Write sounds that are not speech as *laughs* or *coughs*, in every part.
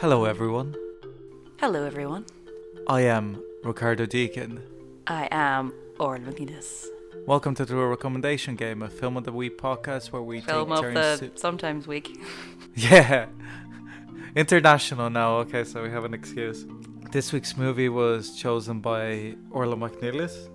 Hello, everyone. Hello, everyone. I am Ricardo Deakin. I am Orla McNelis. Welcome to the Recommendation Game, a film of the week podcast where we Film take turns the to- *laughs* sometimes week. Yeah, international now. Okay, so we have an excuse. This week's movie was chosen by Orla McNelis.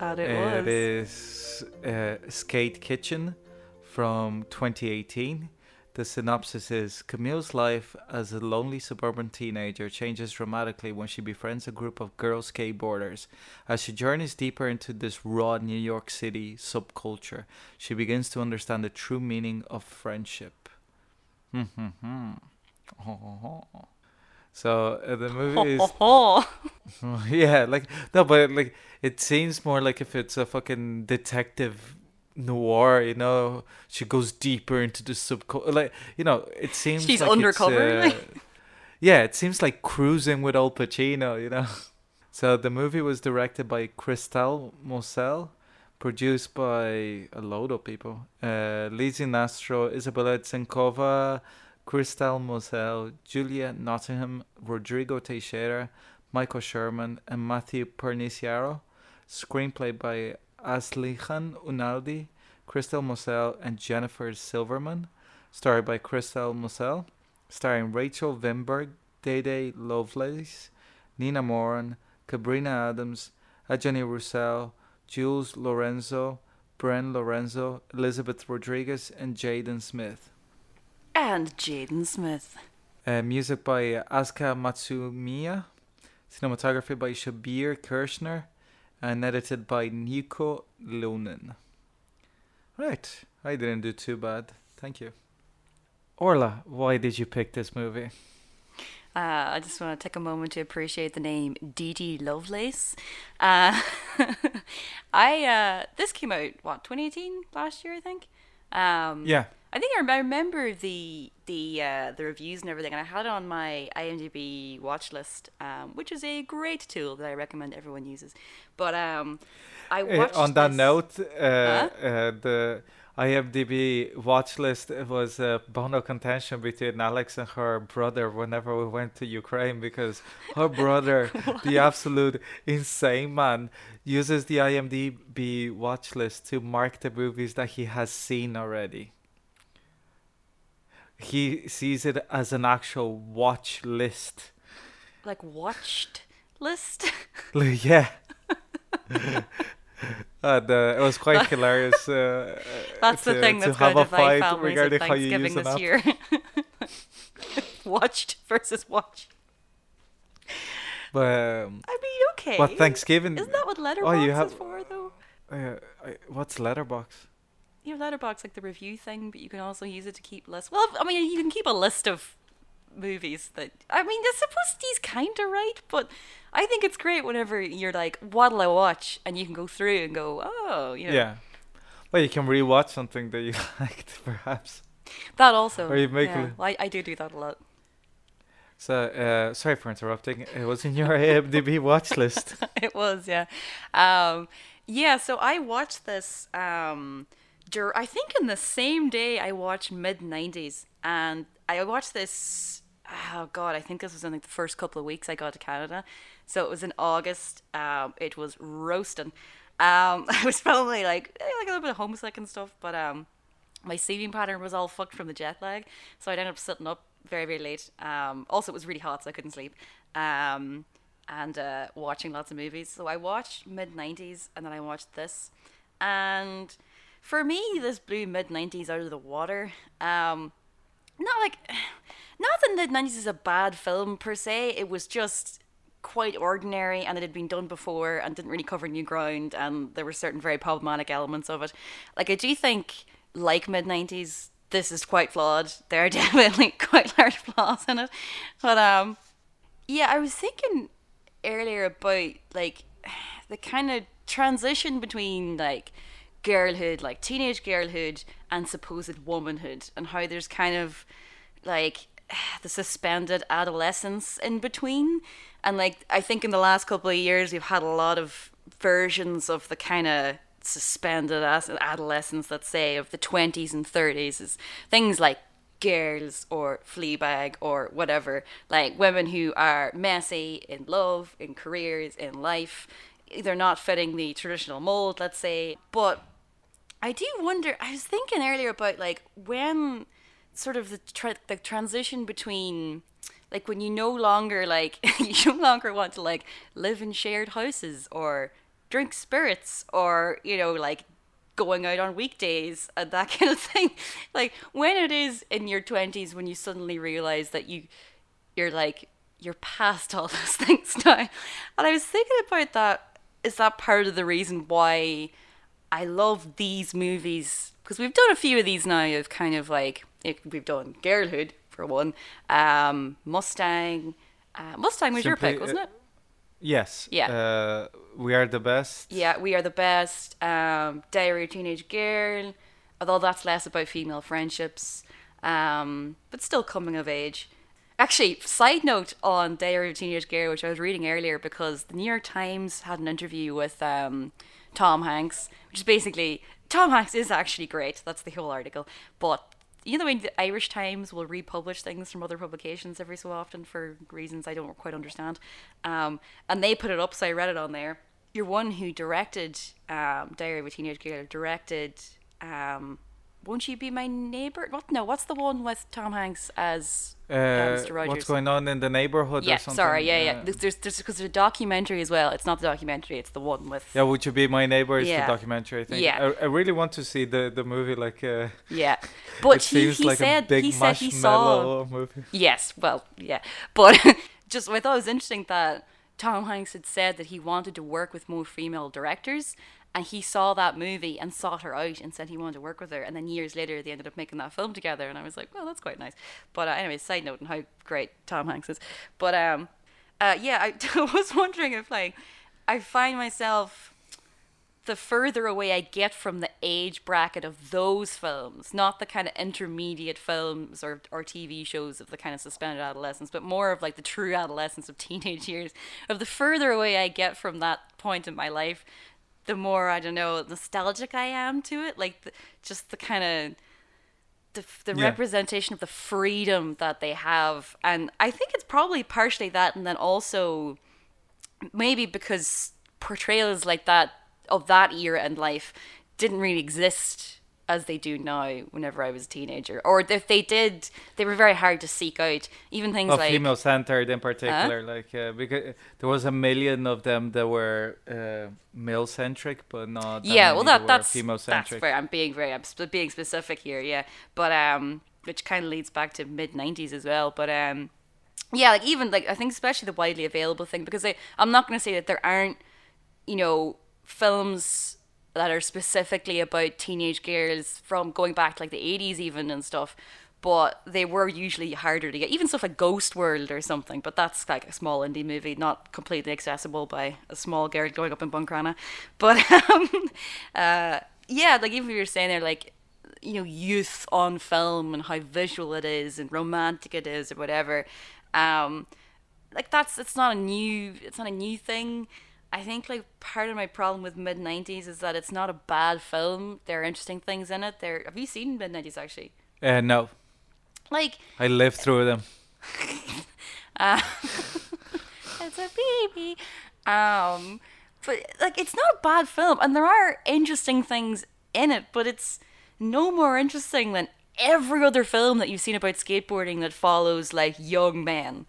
And it It was. is uh, Skate Kitchen from 2018. The synopsis is Camille's life as a lonely suburban teenager changes dramatically when she befriends a group of girl skateboarders. As she journeys deeper into this raw New York City subculture, she begins to understand the true meaning of friendship. *laughs* so uh, the movie is *laughs* *laughs* yeah, like no, but like it seems more like if it's a fucking detective noir, you know, she goes deeper into the subculture. Like you know, it seems She's like undercover, uh, yeah, it seems like cruising with Al Pacino, you know. *laughs* So the movie was directed by Crystal Moselle, produced by a load of people. Uh, Lizzie Nastro, Isabella Tsenkova, Crystal Moselle, Julia Nottingham, Rodrigo Teixeira, Michael Sherman, and Matthew Perniciaro. Screenplay by Aslihan Unaldi, Crystal Moselle, and Jennifer Silverman. Starred by Crystal Moselle. Starring Rachelle Vinberg, Dede Lovelace, Nina Moran, Cabrina Adams, Ajani Russell, Jules Lorenzo, Bren Lorenzo, Elizabeth Rodriguez, and Jaden Smith. And Jaden Smith. Uh, music by Asuka Matsumiya. Cinematography by Shabier Kirchner. And edited by Nico Leunen. Right, I didn't do too bad. Thank you. Orla, why did you pick this movie? Uh, I just want to take a moment to appreciate the name Dee Dee Lovelace. Uh, *laughs* I uh, this came out what 2018 last year I think. Um, Yeah. I think I remember the the uh, the reviews and everything, and I had it on my IMDb watch list, um, which is a great tool that I recommend everyone uses. But um, I Uh, watched on that this- note, uh, Huh? uh, the IMDb watch list was a bone of contention between Alex and her brother whenever we went to Ukraine because her *laughs* brother, the absolute insane man, uses the IMDb watch list to mark the movies that he has seen already. He sees it as an actual watch list. like watched list. *laughs* Yeah. *laughs* and uh, it was quite hilarious. Uh, *laughs* That's the thing to that's have going a to divide fight families at regarding how you Thanksgiving this year. watched versus watch. But um, I mean, okay. But Thanksgiving? Isn't that what Letterboxd Oh, you have- is for, though? Uh, what's Letterboxd? You have Letterboxd like the review thing, but you can also use it to keep lists. Well, I mean, you can keep a list of movies that. I mean, I suppose he's kind of right, but I think it's great whenever you're like, "What'll I watch?" and you can go through and go, "Oh, you know, Yeah. Well, you can rewatch something that you *laughs* liked, perhaps. that also." Or you make yeah. Well, I, I do do that a lot. So, uh, sorry for interrupting. It was in your *laughs* IMDb watch list. *laughs* it was, yeah. Um, yeah, so I watched this, um, dur- I think in the same day I watched mid 90s. And I watched this, oh God, I think this was in like the first couple of weeks I got to Canada. So it was in August. Um, it was roasting. Um, *laughs* I was probably like, eh, like a little bit homesick and stuff, but um, my sleeping pattern was all fucked from the jet lag, so I ended up sitting up very very late. Um, also, it was really hot, so I couldn't sleep. Um, and uh, watching lots of movies. So I watched mid '90s, and then I watched this, and for me, this blew mid '90s out of the water. Um, not like, not that mid '90s is a bad film per se. It was just quite ordinary and it had been done before and didn't really cover new ground and there were certain very problematic elements of it. Like I do think like mid nineties this is quite flawed. There are *laughs* definitely quite large flaws in it. But um yeah, I was thinking earlier about like the kind of transition between like girlhood, like teenage girlhood and supposed womanhood and how there's kind of like *sighs* the suspended adolescence in between. And like I think in the last couple of years we've had a lot of versions of the kind of suspended adolescence, let's say, of the 20s and 30s is things like Girls or Fleabag or whatever. Like women who are messy in love, in careers, in life. They're not fitting the traditional mold, let's say. But I do wonder. I was thinking earlier about like when sort of the tra- the transition between like when you no longer like *laughs* you no longer want to like live in shared houses or drink spirits or you know like going out on weekdays and that *laughs* kind of thing like when it is in your 20s when you suddenly realize that you you're like you're past all *laughs* those things now and i was thinking about that is that part of the reason why i love these movies because we've done a few of these now of kind of like we've done girlhood for one um mustang uh, mustang was your pick wasn't uh, it Yes. Yeah. Uh, we are the best. Yeah, we are the best. Um, Diary of a Teenage Girl, although that's less about female friendships, um, but still coming of age. Actually, side note on Diary of a Teenage Girl, which I was reading earlier because the New York Times had an interview with um, Tom Hanks, which is basically Tom Hanks is actually great. That's the whole article, but you know the way the Irish Times will republish things from other publications every so often for reasons I don't quite understand. Um, and they put it up, so I read it on there. You're one who directed um, Diary of a Teenage Girl, directed um, Won't You Be My Neighbor? What? No, what's the one with Tom Hanks as Uh, Mr. Rogers? what's going on in the neighborhood yeah, or something? sorry, yeah, yeah. Uh, There's, there's, because there's a documentary as well. It's not the documentary, it's the one with. yeah, would you be my neighbor? Is Yeah. the documentary? I think. Yeah. I, I really want to see the the movie. Like, uh, Yeah. But he, he like said, he said he saw. movie. Yes, well, yeah. But *laughs* just I thought it was interesting that Tom Hanks had said that he wanted to work with more female directors and he saw that movie and sought her out and said he wanted to work with her and then years later they ended up making that film together and I was like, well, that's quite nice. But uh, anyway, side note on how great Tom Hanks is. But um uh yeah, I *laughs* was wondering if like I find myself the further away I get from the age bracket of those films, not the kind of intermediate films or, or TV shows of the kind of suspended adolescence, but more of like the true adolescence of teenage years, of the further away I get from that point in my life, the more, I don't know, nostalgic I am to it. Like the, just the kind of the, the Yeah. representation of the freedom that they have. And I think it's probably partially that, and then also maybe because portrayals like that of that era and life didn't really exist as they do now whenever I was a teenager. Or if they did, they were very hard to seek out. Even things Well, like female centered in particular, like uh, because there was a million of them that were uh, male centric, but not. yeah, well that that that's female that's centric. fair. I'm being very I'm sp- being specific here, yeah. But um, which kind of leads back to mid '90s as well. But um, yeah, like even like I think especially the widely available thing because I I'm not going to say that there aren't you know films that are specifically about teenage girls from going back to like the 80s even and stuff but they were usually harder to get. Even stuff like ghost world or something but that's like a small indie movie not completely accessible by a small girl growing up in Buncrana *laughs* but um, uh, yeah like even if you're saying there like you know youth on film and how visual it is and romantic it is or whatever um like that's it's not a new it's not a new thing i think like part of my problem with mid 90s is that it's not a bad film. There are interesting things in it. There have you seen mid 90s actually? Uh, no, like I lived through them. *laughs* *laughs* it's a baby. Um but like it's not a bad film and there are interesting things in it but it's no more interesting than every other film that you've seen about skateboarding that follows like young men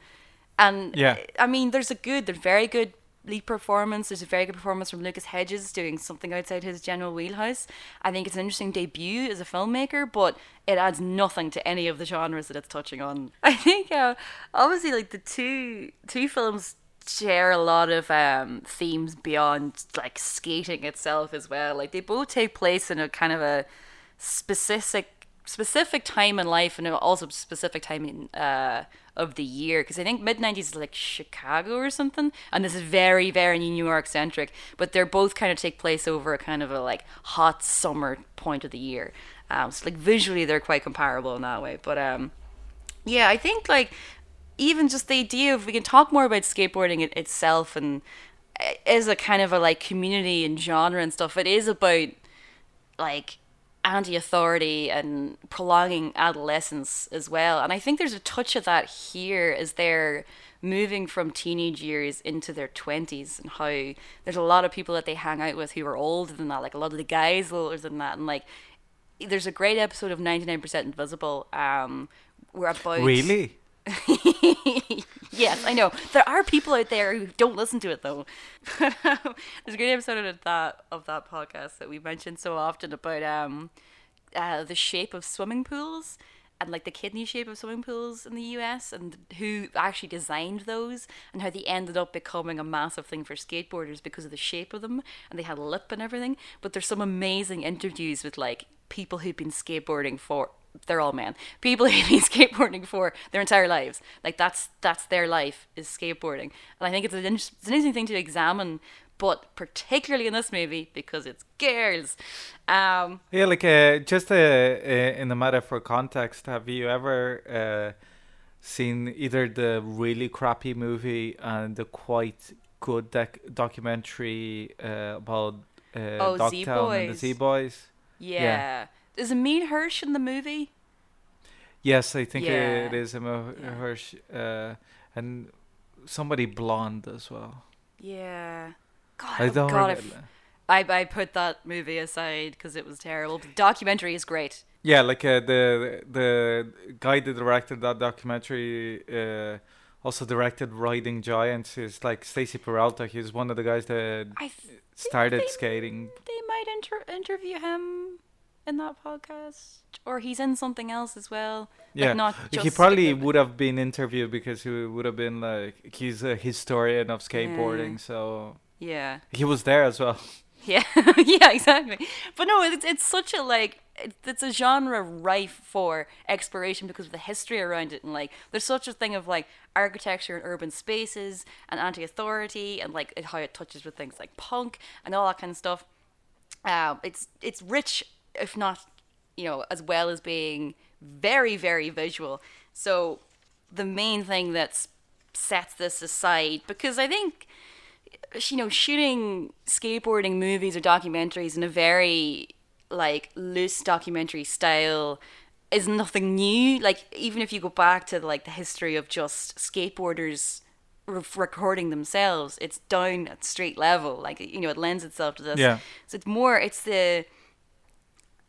and Yeah. i mean there's a good there's very good performance there's a very good performance from lucas hedges doing something outside his general wheelhouse. I think it's an interesting debut as a filmmaker but it adds nothing to any of the genres that it's touching on. *laughs* I think uh, obviously like the two two films share a lot of um, themes beyond like skating itself as well. Like they both take place in a kind of a specific specific time in life and also specific time in uh of the year because I think mid 90s is like Chicago or something and this is very very New York centric but they're both kind of take place over a kind of a like hot summer point of the year. Um so like visually they're quite comparable in that way but um yeah I think like even just the idea of we can talk more about skateboarding it, itself and as a kind of a like community and genre and stuff it is about like anti-authority and prolonging adolescence as well. And I think there's a touch of that here as they're moving from teenage years into their 20s and how there's a lot of people that they hang out with who are older than that like a lot of the guys older than that and like there's a great episode of 99% invisible um where about Really? *laughs* yes, I know. There are people out there who don't listen to it though. *laughs* There's a great episode of that of that podcast that we mentioned so often about um uh, the shape of swimming pools and like the kidney shape of swimming pools in the US and who actually designed those and how they ended up becoming a massive thing for skateboarders because of the shape of them and they had a lip and everything. But there's some amazing interviews with like people who've been skateboarding for they're all men. People *laughs* who've been skateboarding for their entire lives. Like that's that's their life is skateboarding. And I think it's an, it's an interesting thing to examine, but particularly in this movie because it's girls. Um, Yeah, like uh, just uh, uh, in the matter for context, have you ever uh, seen either the really crappy movie and the quite good doc- documentary uh, about uh, Oh, Dogtown and the Z-Boys. Z Boys? yeah. Is Emile Hirsch in the movie? Yes, I think Yeah. it is a Yeah. Hirsch, uh, and somebody blonde as well. Yeah. God, I oh don't. God, I, I put that movie aside because it was terrible. The documentary is great. Yeah, like uh, the the guy that directed that documentary uh, also directed Riding Giants. Is like Stacy Peralta. He's one of the guys that th- started skating. they might inter- interview him in that podcast, or he's in something else as well. Yeah, like not just he probably would have been interviewed because he would have been like he's a historian of skateboarding, so Yeah, he was there as well. *laughs* yeah, *laughs* yeah, exactly. But no, it's it's such a like it's a genre rife for exploration because of the history around it, and like there's such a thing of like architecture and urban spaces and anti-authority, and like it, how it touches with things like punk and all that kind of stuff. um, it's it's rich, if not, you know, as well as being very very visual. So the main thing that sets this aside, because I think, you know, shooting skateboarding movies or documentaries in a very like loose documentary style is nothing new. Like even if you go back to like the history of just skateboarders re- recording themselves, it's down at street level. Like you know, it lends itself to this. Yeah. So it's more. It's the.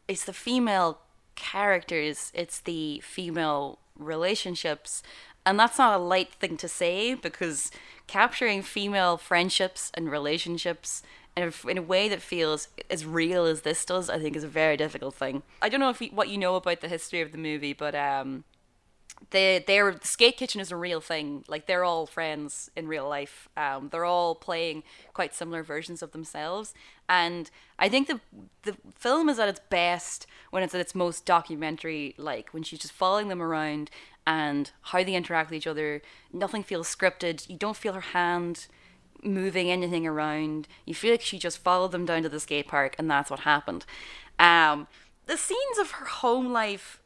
It's the female characters. It's the female relationships, and that's not a light thing to say because capturing female friendships and relationships in a, in a way that feels as real as this does, I think, is a very difficult thing. I don't know if you, what you know about the history of the movie, but um, they they're the skate kitchen is a real thing. Like they're all friends in real life. Um, they're all playing quite similar versions of themselves, and I think the the film is at its best when it's at its most documentary. Like when she's just following them around and how they interact with each other. Nothing feels scripted. You don't feel her hand moving anything around. You feel like she just followed them down to the skate park, and that's what happened. Um, the scenes of her home life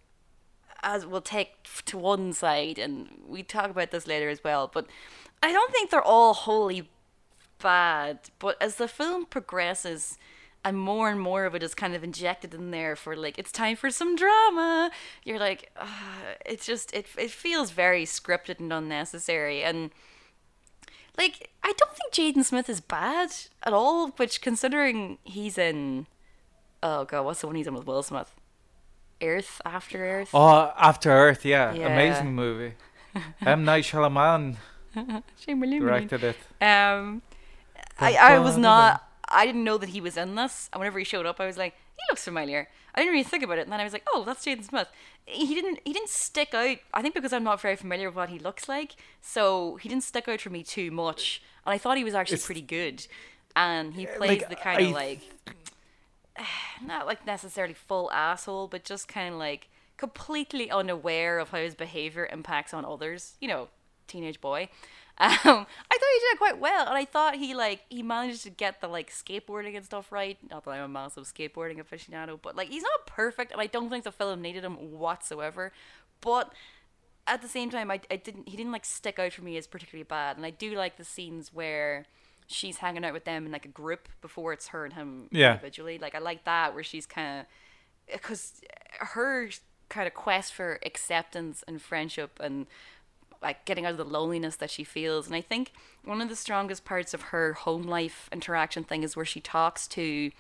as we'll take to one side, and we talk about this later as well. But I don't think they're all wholly bad. But as the film progresses, and more and more of it is kind of injected in there for like it's time for some drama. You're like, uh, it's just it it feels very scripted and unnecessary, and like I don't think Jaden Smith is bad at all. Which considering he's in, oh god, what's the one he's in with Will Smith? Earth After Earth. Oh, After Earth, yeah, Yeah. amazing movie. *laughs* M Night Shyamalan *laughs* directed it. Um, I, I was not. I didn't know that he was in this. And whenever he showed up, I was like, he looks familiar. I didn't really think about it, and then I was like, oh, that's Jaden Smith. He didn't. He didn't stick out. I think because I'm not very familiar with what he looks like, so he didn't stick out for me too much. And I thought he was actually It's- pretty good. And he plays like, the kind of like, *sighs* not like necessarily full asshole, but just kind of like completely unaware of how his behavior impacts on others. You know, teenage boy. *laughs* Um, I thought he did it quite well, and I thought he like he managed to get the like skateboarding and stuff right. Not that I'm a massive skateboarding aficionado, but like he's not perfect, and I don't think the film needed him whatsoever. But at the same time, I, I didn't he didn't like stick out for me as particularly bad, and I do like the scenes where she's hanging out with them in like a group before it's her and him Yeah. individually. Like I like that where she's kind of because her kind of quest for acceptance and friendship and like getting out of the loneliness that she feels. And I think one of the strongest parts of her home life interaction thing is where she talks to,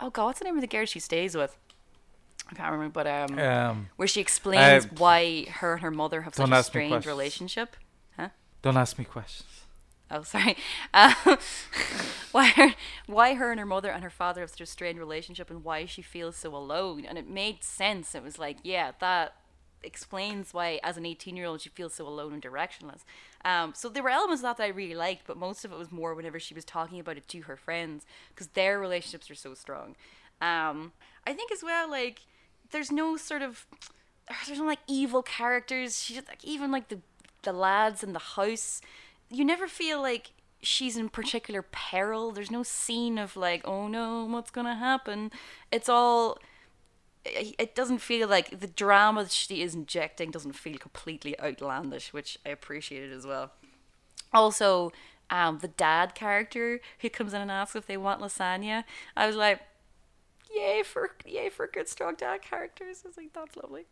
oh god, what's the name of the girl she stays with? I can't remember, but um, Um, where she explains uh, why her and her mother have such a strange relationship. Huh? Don't ask me questions. Oh, *laughs* sorry. Uh, why her, why her and her mother and her father have such a strained relationship, and why she feels so alone. And it made sense. It was like, yeah, that explains why, as an eighteen-year-old, she feels so alone and directionless. Um, so there were elements of that that I really liked, but most of it was more whenever she was talking about it to her friends, because their relationships are so strong. Um, I think as well, like, there's no sort of there's no like evil characters. She like even like the the lads in the house. You never feel like she's in particular peril. There's no scene of like, oh no, what's gonna happen. It's all. It doesn't feel like the drama that she is injecting doesn't feel completely outlandish, which I appreciated as well. Also, um, the dad character who comes in and asks if they want lasagna, I was like, yay for yay for good strong dad characters. I was like, that's lovely.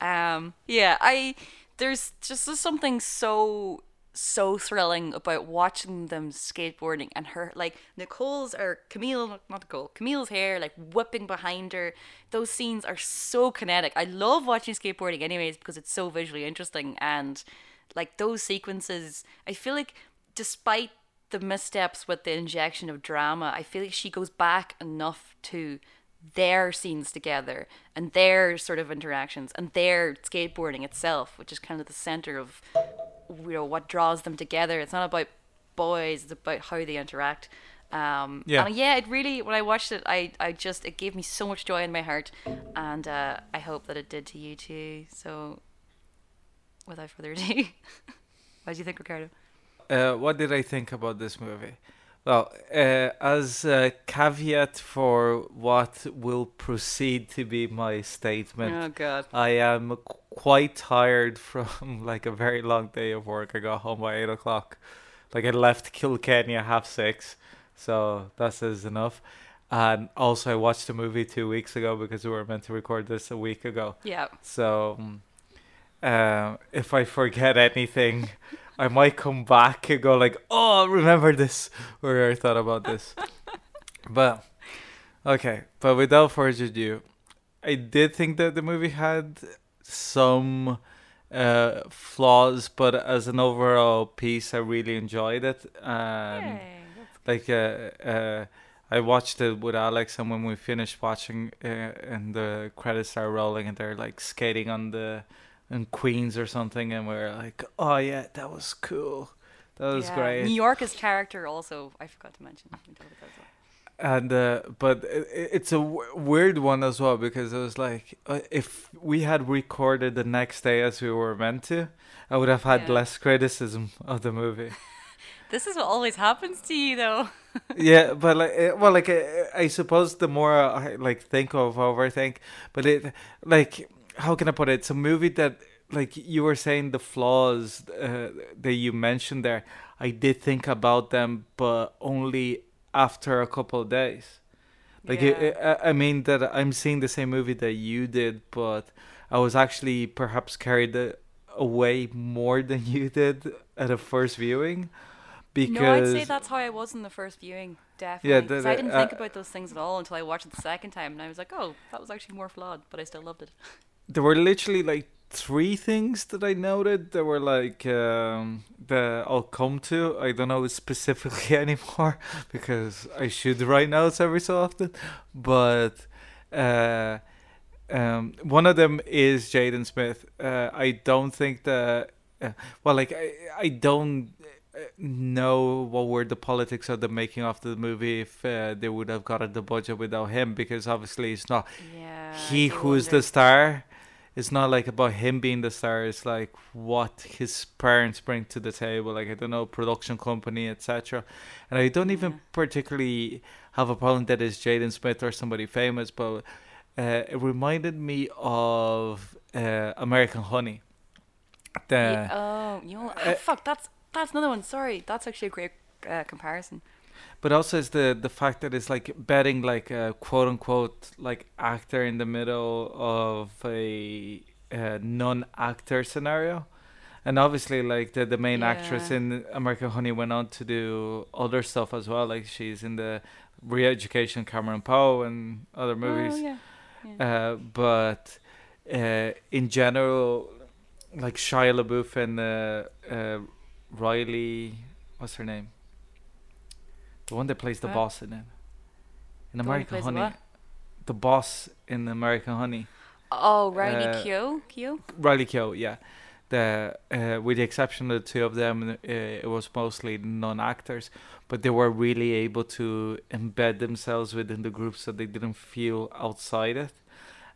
Um, yeah, I there's just something so so thrilling about watching them skateboarding and her like Nicole's or Camille not Nicole Camille's hair like whipping behind her. Those scenes are so kinetic. I love watching skateboarding anyways because it's so visually interesting and like those sequences. I feel like despite the missteps with the injection of drama, I feel like she goes back enough to their scenes together and their sort of interactions and their skateboarding itself, which is kind of the center of you know what draws them together. It's not about boys; it's about how they interact. Um, Yeah. and yeah, it really. When I watched it, I, I just it gave me so much joy in my heart, and uh, I hope that it did to you too. So, without further ado, *laughs* what do you think, Ricardo? Uh, what did I think about this movie? Well, uh, as a caveat for what will proceed to be my statement, Oh God. I am quite tired from *laughs* like a very long day of work. I got home by eight o'clock. Like I left Kilkenny at half six, so that says enough. And also, I watched a movie two weeks ago because we were meant to record this a week ago. Yeah. So, um, if I forget anything, I might come back and go like, "Oh, remember this," or I thought about this. but okay, but without further ado, I did think that the movie had some uh, flaws, but as an overall piece, I really enjoyed it. And Yay, like uh, uh I watched it with Alex and when we finished watching uh, and the credits are rolling and they're like skating on the in Queens or something and we are like oh yeah that was cool that was Yeah. great New York's character also, I forgot to mention. We talked about that. and uh, but it, it's a w- weird one as well because it was like uh, if we had recorded the next day as we were meant to I would have had Yeah. less criticism of the movie *laughs* This is what always happens to you, though. *laughs* yeah, but like, well, like, uh, I suppose the more I like think of, overthink, but it, like, how can I put it? It's a movie that, like, you were saying the flaws uh, that you mentioned there. I did think about them, but only after a couple of days. Like, Yeah. it, I, I mean that I'm seeing the same movie that you did, but I was actually perhaps carried away more than you did at a first viewing. Because no, I'd say that's how I was in the first viewing, definitely. Yeah, the- I didn't uh, think about those things at all until I watched it the second time, and I was like, oh, that was actually more flawed, but I still loved it. There were literally like three things that I noted that were like um, that I'll come to. I don't know specifically *laughs* anymore because I should write notes every so often. But uh, um, one of them is Jaden Smith. Uh, I don't think that. Uh, well, like I, I don't uh, know what were the politics of the making of the movie if uh, they would have gotten the budget without him because obviously it's not Yeah. he who's the star it's not like about him being the star it's like what his parents bring to the table like i don't know production company etc and i don't even Yeah. particularly have a problem that is jaden smith or somebody famous but uh, it reminded me of uh, american honey the, Yeah, oh, you know, uh, fuck, that's that's another one. Sorry, that's actually a great uh, comparison. But also is the the fact that it's like betting like a quote unquote like actor in the middle of a, a non-actor scenario and obviously like the the main actress in American Honey went on to do other stuff as well like she's in the re-education Cameron Post and other movies Oh, yeah. yeah. uh, but uh, in general, like Shia LaBeouf and uh, uh, Riley, what's her name? The one that plays the What? boss in it. In The American the Honey. The boss in American Honey. oh, Riley uh, Keough? Keough? Riley Keough, yeah. The uh, with the exception of the two of them, uh, it was mostly non-actors, but they were really able to embed themselves within the group, so they didn't feel outside it.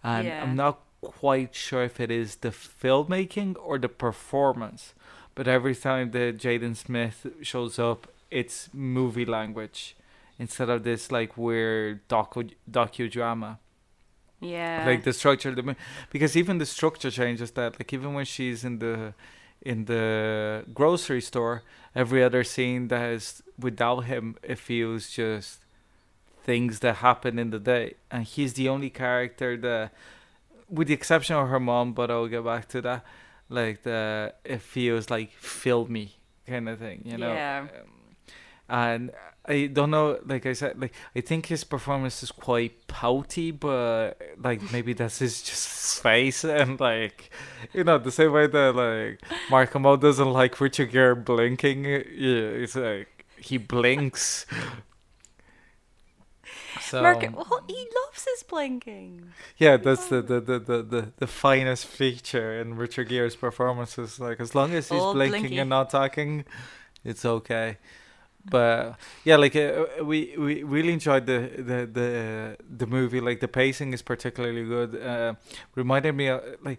And Yeah. I'm not quite sure if it is the filmmaking or the performance, but every time that Jaden Smith shows up, it's movie language instead of this like weird docu docudrama Yeah. like the structure of the because even the structure changes that like even when she's in the in the grocery store every other scene that is without him it feels just things that happen in the day and he's the only character that with the exception of her mom but i'll get back to that like the it feels like filmy kind of thing you know Yeah. Um, and I don't know. Like I said, like I think his performance is quite pouty, but like maybe that's his *laughs* just his face and like you know the same way that like Mark Hamill doesn't like Richard Gere blinking. Yeah, it's like he blinks. So Mark, um, well, he loves his blinking. yeah, that's the the, the, the, the the finest feature in Richard Gere's performances. Like as long as he's Old blinking Blinky. and not talking, it's okay. But yeah, like uh, we we really enjoyed the the the the movie. Like the pacing is particularly good. Uh, reminded me of like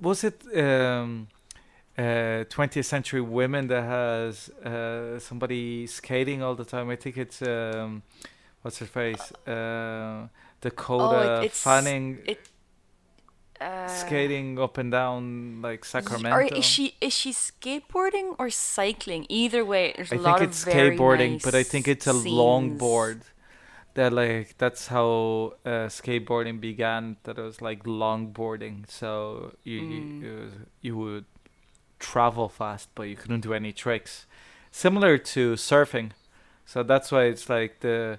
was it um uh 20th century women that has uh somebody skating all the time. I think it's um what's her face uh Dakota it's- Fanning It. Uh, skating up and down like Sacramento. Or is she is she skateboarding or cycling? Either way, there's a I lot of I think it's skateboarding, but I think it's a scenes. longboard. That like that's how uh, skateboarding began. That it was like longboarding. So you Mm. you, you would travel fast, but you couldn't do any tricks. Similar to surfing. So that's why it's like the.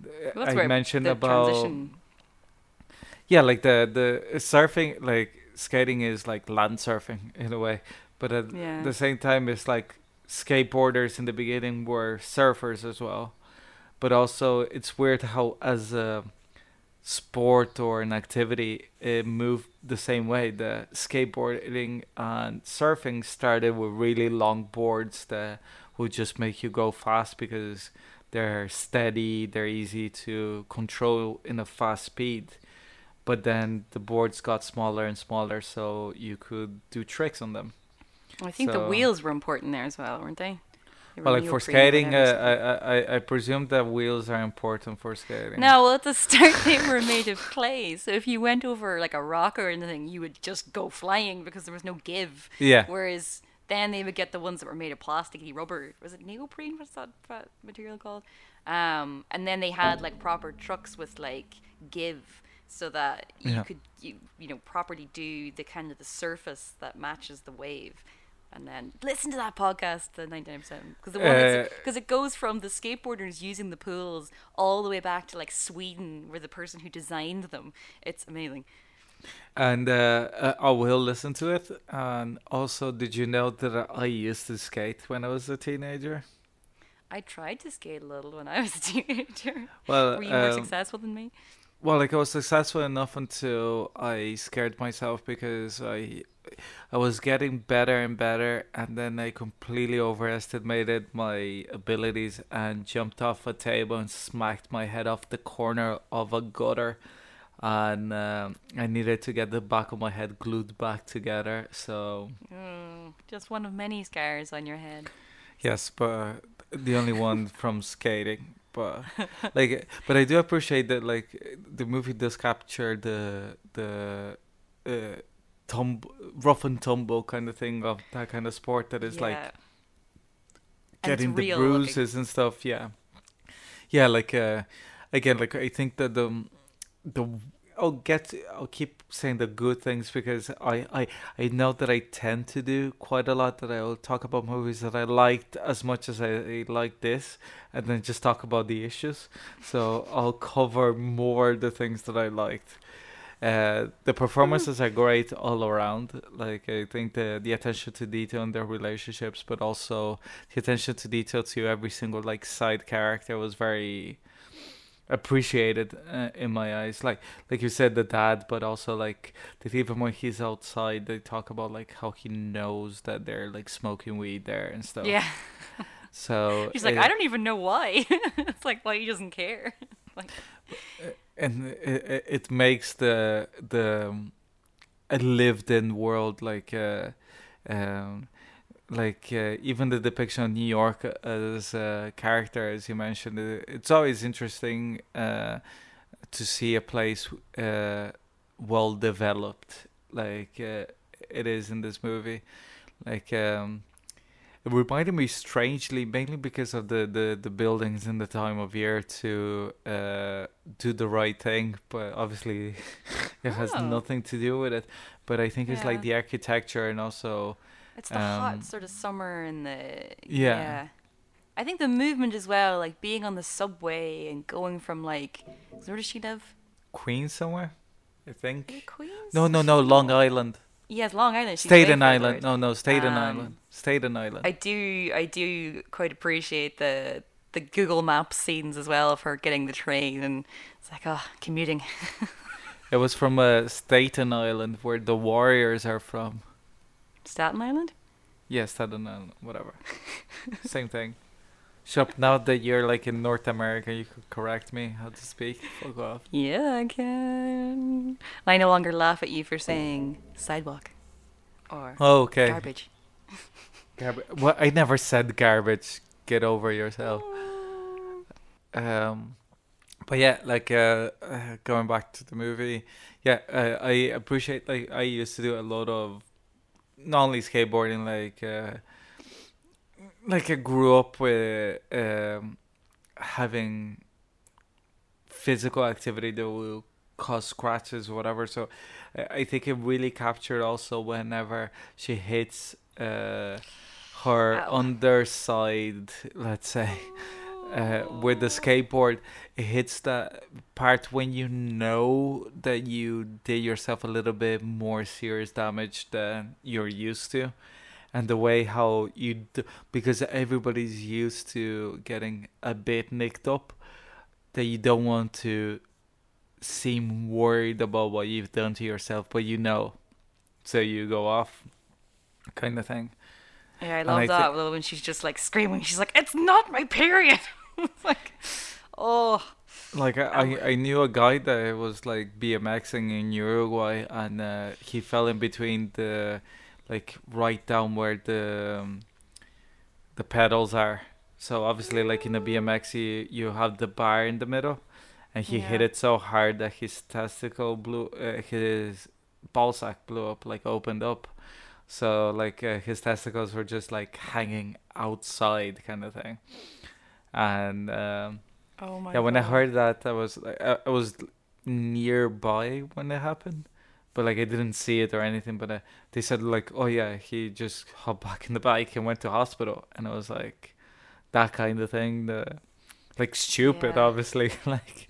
the- Well, that's I mentioned the about transition. Yeah, like the the uh, surfing, like skating is like land surfing *laughs* in a way, but at Yeah. the same time, it's like skateboarders in the beginning were surfers as well. But also, it's weird how as a sport or an activity, it moved the same way. The skateboarding and surfing started with really long boards that would just make you go fast because they're steady, they're easy to control in a fast speed. But then the boards got smaller and smaller, so you could do tricks on them. I think the wheels were important there as well, weren't they? They were Well, like for skating, uh, I, I I presume that wheels are important for skating. No, well, at the start *laughs* they were made of clay, so if you went over like a rock or anything, you would just go flying because there was no give. Yeah. Whereas then they would get the ones that were made of plasticky rubber. Was it neoprene? What's that material called? Um, and then they had like proper trucks with like give, so that you Yeah. could you you know properly do the kind of the surface that matches the wave. And then listen to that podcast, the 99%, because the one Uh, because it goes from the skateboarders using the pools all the way back to like Sweden, where the person who designed them. It's amazing. And uh, uh, I will listen to it. And also, did you know that I used to skate when I was a teenager? I tried to skate a little when I was a *laughs* teenager. Well, Were you more um, successful than me? Well, like I was successful enough until I scared myself because I I was getting better and better, and then I completely overestimated my abilities and jumped off a table and smacked my head off the corner of a gutter, and um, I needed to get the back of my head glued back together. So Mm, just one of many scars on your head. Yes, but the only one from skating. But *laughs* like, but I do appreciate that like the movie does capture the the uh, tum rough and tumble kind of thing of that kind of sport that is like Yeah. It's getting the real looking. bruises and stuff. Yeah, yeah, like uh, again, like I think that the the I'll get I'll keep saying the good things because I, I I know that I tend to do quite a lot that I'll talk about movies that I liked as much as I, like this and then just talk about the issues. So I'll cover more the things that I liked. Uh, the performances are great all around. Like I think the the attention to detail in their relationships, but also the attention to detail to every single like side character was very appreciated uh, in my eyes. Like like you said, the dad, but also like that even when he's outside, they talk about like how he knows that they're like smoking weed there and stuff. Yeah. *laughs* So *laughs* he's like, it- I don't even know why. *laughs* it's like why he doesn't care. like, and it, it- it makes the the um, a lived in world like uh um like uh, even the depiction of New York as a character as you mentioned uh, it's always interesting uh to see a place uh well developed like uh, it is in this movie like um it reminded me strangely, mainly because of the, the, the buildings and the time of year to uh, do the right thing, but obviously *laughs* it has Oh. nothing to do with it. But I think it's like the architecture and also it's the Um, hot sort of summer and the Yeah. yeah. I think the movement as well, like being on the subway and going from like where does she live? Queens somewhere, I think. Queens? No, no, no, Long Island. Yes, Long Island. She's Staten Island. No, no, Staten Um, Island. Staten Island. I do, I do quite appreciate the the Google Maps scenes as well of her getting the train and it's like, oh, commuting. *laughs* It was from uh, Staten Island, where the Warriors are from. Staten Island. Yes, Staten Island, whatever. *laughs* Same thing. Shop, now that you're like in North America, you could correct me how to speak. Fuck off. Yeah, I can. I no longer laugh at you for saying sidewalk or Oh, okay. garbage. *laughs* Garbage. Well, I never said garbage. Get over yourself. *laughs* Um, but yeah, like uh, uh, going back to the movie, yeah, uh, I appreciate. Like I used to do a lot of not only skateboarding, like uh, like I grew up with um, having physical activity that will cause scratches or whatever. So I think it really captured also whenever she hits uh, her Ow. underside, let's say uh, with the skateboard, it hits the part when you know that you did yourself a little bit more serious damage than you're used to. And the way how you do, because everybody's used to getting a bit nicked up, that you don't want to seem worried about what you've done to yourself, but you know, so you go off, kind of thing. Yeah, I love I that little when she's just like screaming. She's like, "It's not my period." *laughs* it's *laughs* like, oh, Like I, I, I knew a guy that was like BMXing in Uruguay, and uh, he fell in between the, like right down where the, um, the pedals are. So obviously, like in the BMX, you you have the bar in the middle, and he hit it so hard that his testicle blew, uh, his ball sack blew up, like opened up. So like uh, his testicles were just like hanging outside, kind of thing, and. Um, oh my. yeah, when I heard that, I was like, I, I was nearby when it happened, but like I didn't see it or anything. But uh, they said like, oh yeah, he just hopped *laughs* back in the bike and went to hospital, and I was like, that kind of thing. The like stupid, Yeah. obviously, *laughs* like.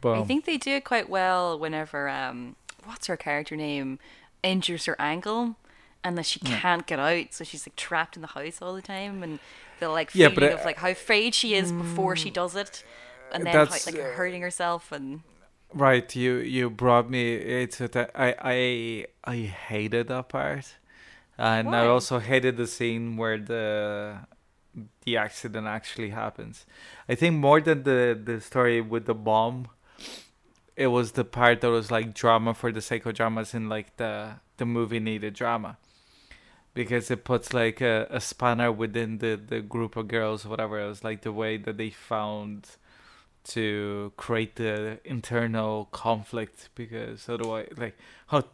But I think they do it quite well whenever um, what's her character name injures her ankle, and that she can't get out, so she's like trapped in the house all the time, and the like Yeah, feeling but, uh, of like how afraid she is before she does it, and then how, like uh, hurting herself and Right, you you brought me to that. I I I hated that part, and I also hated the scene where the the accident actually happens. I think more than the the story with the bomb, it was the part that was like drama for the sake of dramas in like the the movie needed drama, because it puts like a, a spanner within the the group of girls, whatever. It was like the way that they found to create the internal conflict because otherwise like how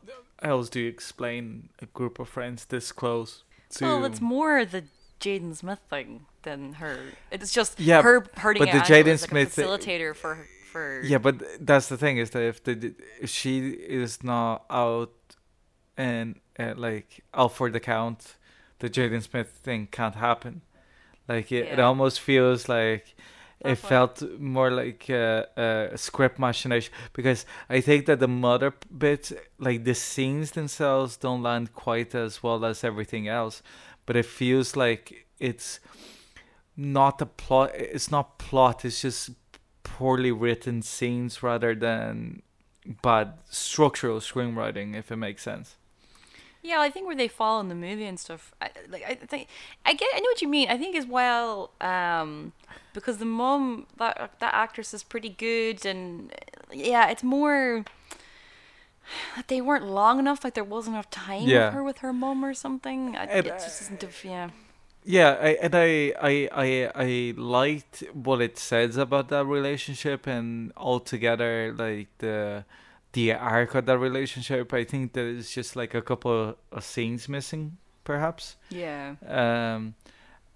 else do you explain a group of friends this close to well, it's more the Jaden Smith thing than her. It's just Yeah, her hurting but the Jaden like Smith a thing- facilitator for for. Yeah, but that's the thing is that if the if she is not out and uh, like out for the count, the Jaden Smith thing can't happen. Like it, it almost feels like it felt more like uh, a script machination because I think that the mother bit, like the scenes themselves, don't land quite as well as everything else, but it feels like it's not a plot. It's not plot. It's just poorly written scenes rather than bad structural screenwriting, if it makes sense. Yeah, I think where they fall in the movie and stuff. I, like I think I get, I know what you mean. I think as well, um, because the mom that that actress is pretty good, and yeah, it's more that they weren't long enough. Like there wasn't enough time Yeah. with her with her mom or something. I, it just isn't. Yeah. Yeah, I, and I, I, I, I liked what it says about that relationship, and altogether, like the, the arc of that relationship. I think that it's just like a couple of scenes missing, perhaps. Yeah. Um,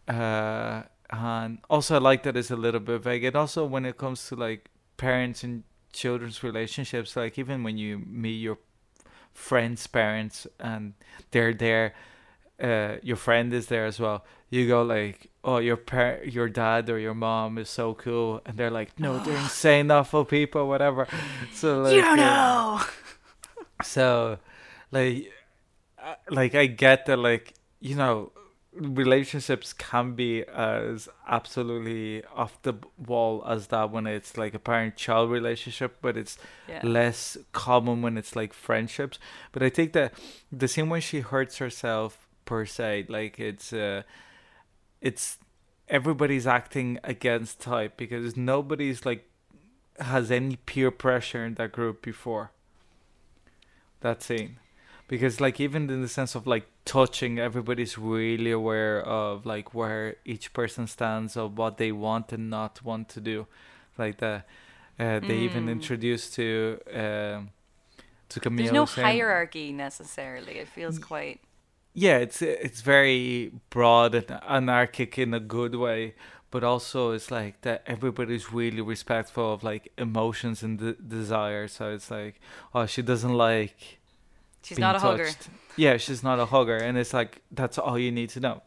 uh, and also I like that it's a little bit vague. And also when it comes to like parents and children's relationships, like even when you meet your friends' parents and they're there, uh, your friend is there as well. You go like, oh, your par- your dad or your mom is so cool, and they're like, no, they're *sighs* insane, awful people, whatever. So like, you don't uh, know. so like uh, like i get that like you know relationships can be as absolutely off the wall as that when it's like a parent child relationship but it's Yeah. less common when it's like friendships but i think that the same when she hurts herself per se like it's uh it's everybody's acting against type because nobody's like has any peer pressure in that group before that scene because like even in the sense of like touching everybody's really aware of like where each person stands of what they want and not want to do like the uh, they even Mm. introduced to um to Camille There's no hierarchy necessarily. It feels quite. Yeah it's it's very broad and anarchic in a good way but also it's like that everybody's really respectful of like emotions and de- desires so it's like oh she doesn't like She's not a hugger. yeah she's not a hugger and it's like that's all you need to know.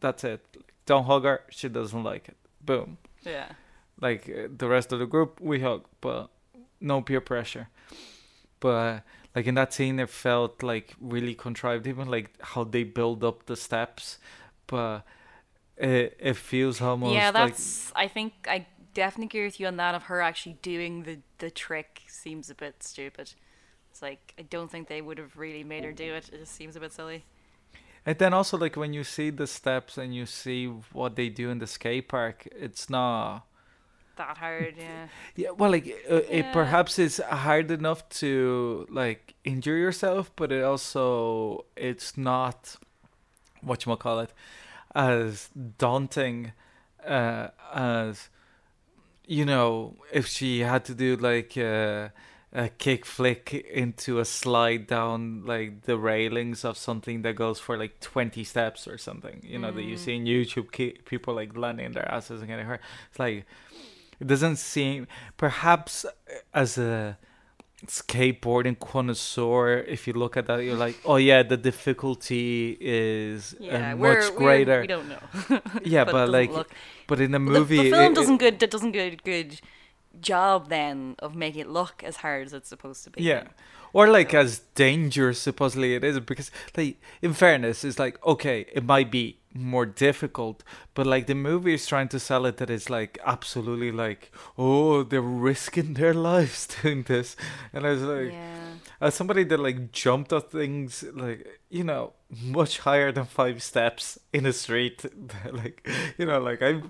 That's it. Don't hug her. She doesn't like it. Boom. Yeah. like the rest of the group we hug but no peer pressure. But like in that scene it felt like really contrived even like how they build up the steps but it, it feels almost yeah, like that's. I think I definitely agree with you on that. Of her actually doing the the trick seems a bit stupid. It's like I don't think they would have really made her do it. It just seems a bit silly. and then also like when you see the steps and you see what they do in the skate park it's not That hard, yeah. *laughs* Yeah, well, like uh, it perhaps is hard enough to like injure yourself, but it also it's not what you call it as daunting uh, as you know if she had to do like uh, a kick flick into a slide down like the railings of something that goes for like 20 steps or something you know that you see in youtube ki- people like landing their asses and getting hurt. It's like it doesn't seem perhaps uh, as a skateboarding connoisseur if you look at that you're like oh yeah the difficulty is Yeah, uh, much greater we don't know. *laughs* yeah but but, like look- but in the The- movie the, it- film it- doesn't good. That doesn't good good job then of making it look as hard as it's supposed to be. Yeah. Or like as dangerous supposedly it is because like in fairness it's like okay it might be more difficult but like the movie is trying to sell it that it's like absolutely like oh they're risking their *laughs* lives doing this and I was like Yeah. as somebody that like jumped at things like you know much higher than five steps in a street *laughs* like you know like I,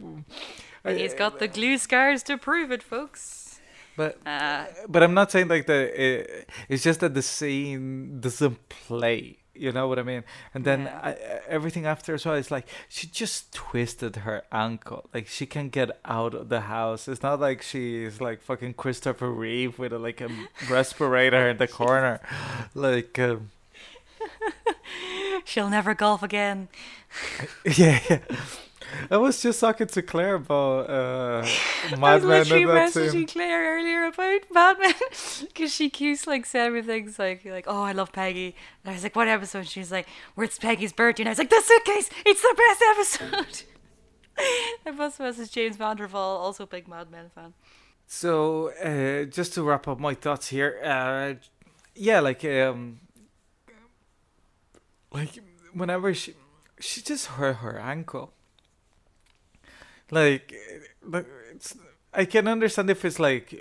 I He's got the glue scars to prove it, folks. but Uh, but I'm not saying like the it, it's just that the scene doesn't play. You know what I mean? And then Yeah. I, everything after as well is like she just twisted her ankle. Like she can get out of the house. It's not like she's like fucking Christopher Reeve with a, like a *laughs* respirator in the corner. Like um, *laughs* she'll never golf again. *laughs* yeah, yeah. *laughs* I was just talking to Claire about uh, *laughs* I Mad was Men literally messaging scene. Claire earlier about Mad Men because *laughs* she keeps like saying things like like oh I love Peggy and I was like what episode and she's like where it's Peggy's birthday and I was like the suitcase it's the best episode. I must message James Vanderval also a big Mad Men fan. So, uh, just to wrap up my thoughts here, uh, yeah, like, um, like whenever she, she just hurt her ankle. Like, it's, I can understand if it's like,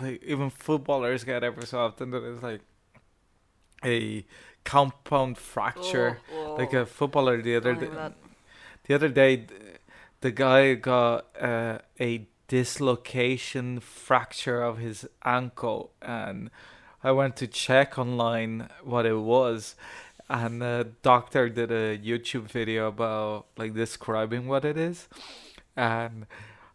like even footballers get every so often that it's like a compound fracture. Oh, Like oh. a footballer the other day, the other day, the guy got uh, a dislocation fracture of his ankle, and I went to check online what it was, and the doctor did a YouTube video about like describing what it is, and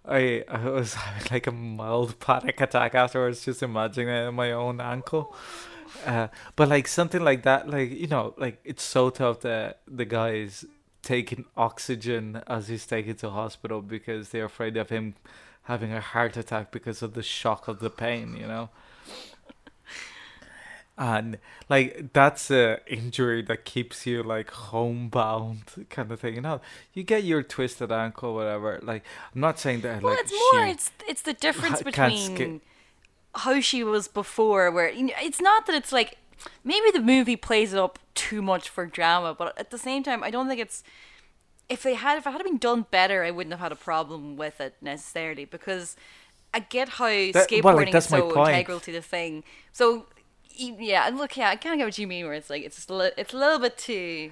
I I was having like a mild *laughs* panic attack afterwards, just imagining my own ankle. Uh, but like something like that, like you know, like it's so tough that the guy is taking oxygen as he's taken to hospital because they're afraid of him having a heart attack because of the shock of the pain, you know. And like that's a injury that keeps you like homebound *laughs* kind of thing, you know. You get your twisted ankle, whatever. Like I'm not saying that Well, like it's more it's it's the difference *laughs* can't sk- between how she was before where you know, it's not that it's like maybe the movie plays it up too much for drama but at the same time i don't think it's if they had if it had been done better i wouldn't have had a problem with it necessarily because i get how skateboarding well, like, is so integral to the thing so yeah and look yeah i kind of get what you mean where it's like it's a li- it's a little bit too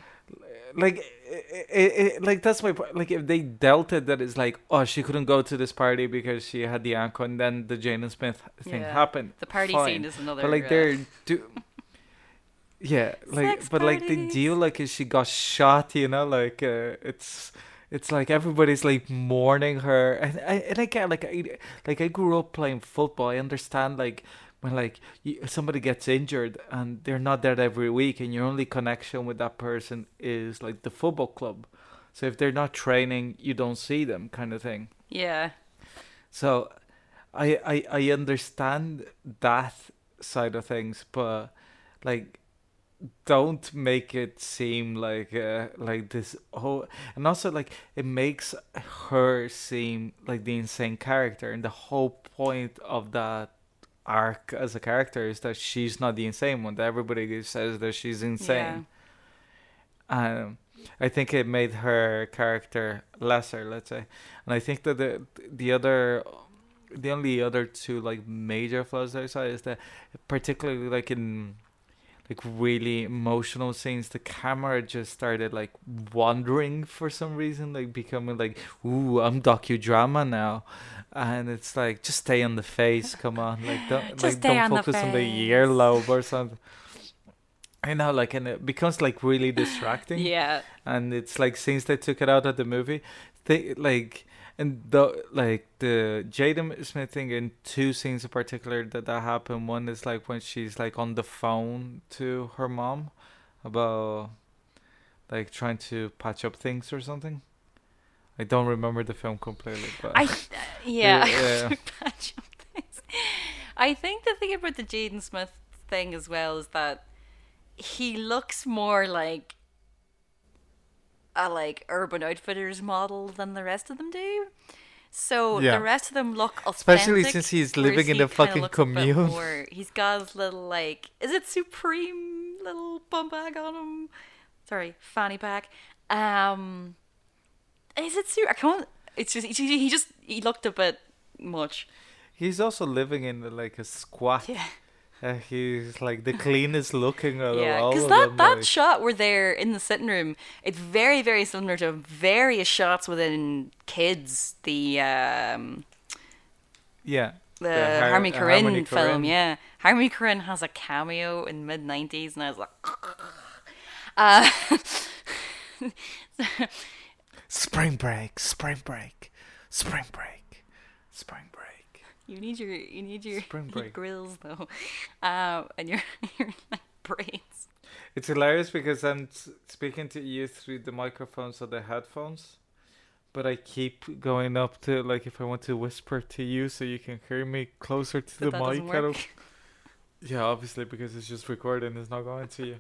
like it, it, it, like that's my point like if they dealt it that it's like oh she couldn't go to this party because she had the ankle and then the Jaden Smith thing Yeah. happened The party fine. scene is another, but like uh, they're do yeah *laughs* like Sex but like the deal like is she got shot you know like uh, it's it's like everybody's like mourning her and I and I get like I like I grew up playing football I understand like when like you, somebody gets injured and they're not there every week and your only connection with that person is like the football club. So if they're not training you don't see them kind of thing. Yeah. So I I I understand that side of things, but like don't make it seem like uh, like this whole and also like it makes her seem like the insane character and the whole point of that arc as a character is that she's not the insane one that everybody says that she's insane. Um, I think it made her character lesser, let's say, and I think that the the other, the only other two like major flaws that I saw is that, particularly like in, like really emotional scenes, the camera just started like wandering for some reason, like becoming like, ooh, I'm docudrama now, and it's like just stay on the face, come on, like don't *laughs* Just like don't on the focus on the earlobe or something. I know, like, and it becomes like really *laughs* distracting. Yeah. And it's like since they took it out of the movie, they like and the like the Jaden Smith thing in two scenes in particular that that happened. One is like when she's like on the phone to her mom about like trying to patch up things or something. I don't remember the film completely, but I *laughs* uh, yeah. Yeah. *laughs* Patch up things. I think the thing about the Jaden Smith thing as well is that he looks more like a like Urban Outfitters model than the rest of them do. So Yeah. the rest of them look Especially since he's living in he a fucking commune. more- *laughs* He's got his little like, is it Supreme little bum bag on him? Sorry, fanny pack. Um, is it Su? I can't. It's just he he just he looked a bit much. he's also living in like a squat. Yeah. Uh, he's like the cleanest looking Yeah, because that them. that like- shot where they're in the sitting room, it's very very similar to various shots within Kids, the um yeah, the, Har- Harmony Korine Harmony film. Yeah, Harmony Korine has a cameo in mid '90s, and I was like, *laughs* uh, *laughs* Spring break, spring break, spring break, spring break. You need your you need your, *laughs* your grills though, um, *laughs* and your *laughs* your like braids. It's hilarious because I'm speaking to you through the microphones or the headphones, but I keep going up to like if I want to whisper to you so you can hear me closer to But the mic. I don't, yeah, obviously because it's just recording, it's not going to you.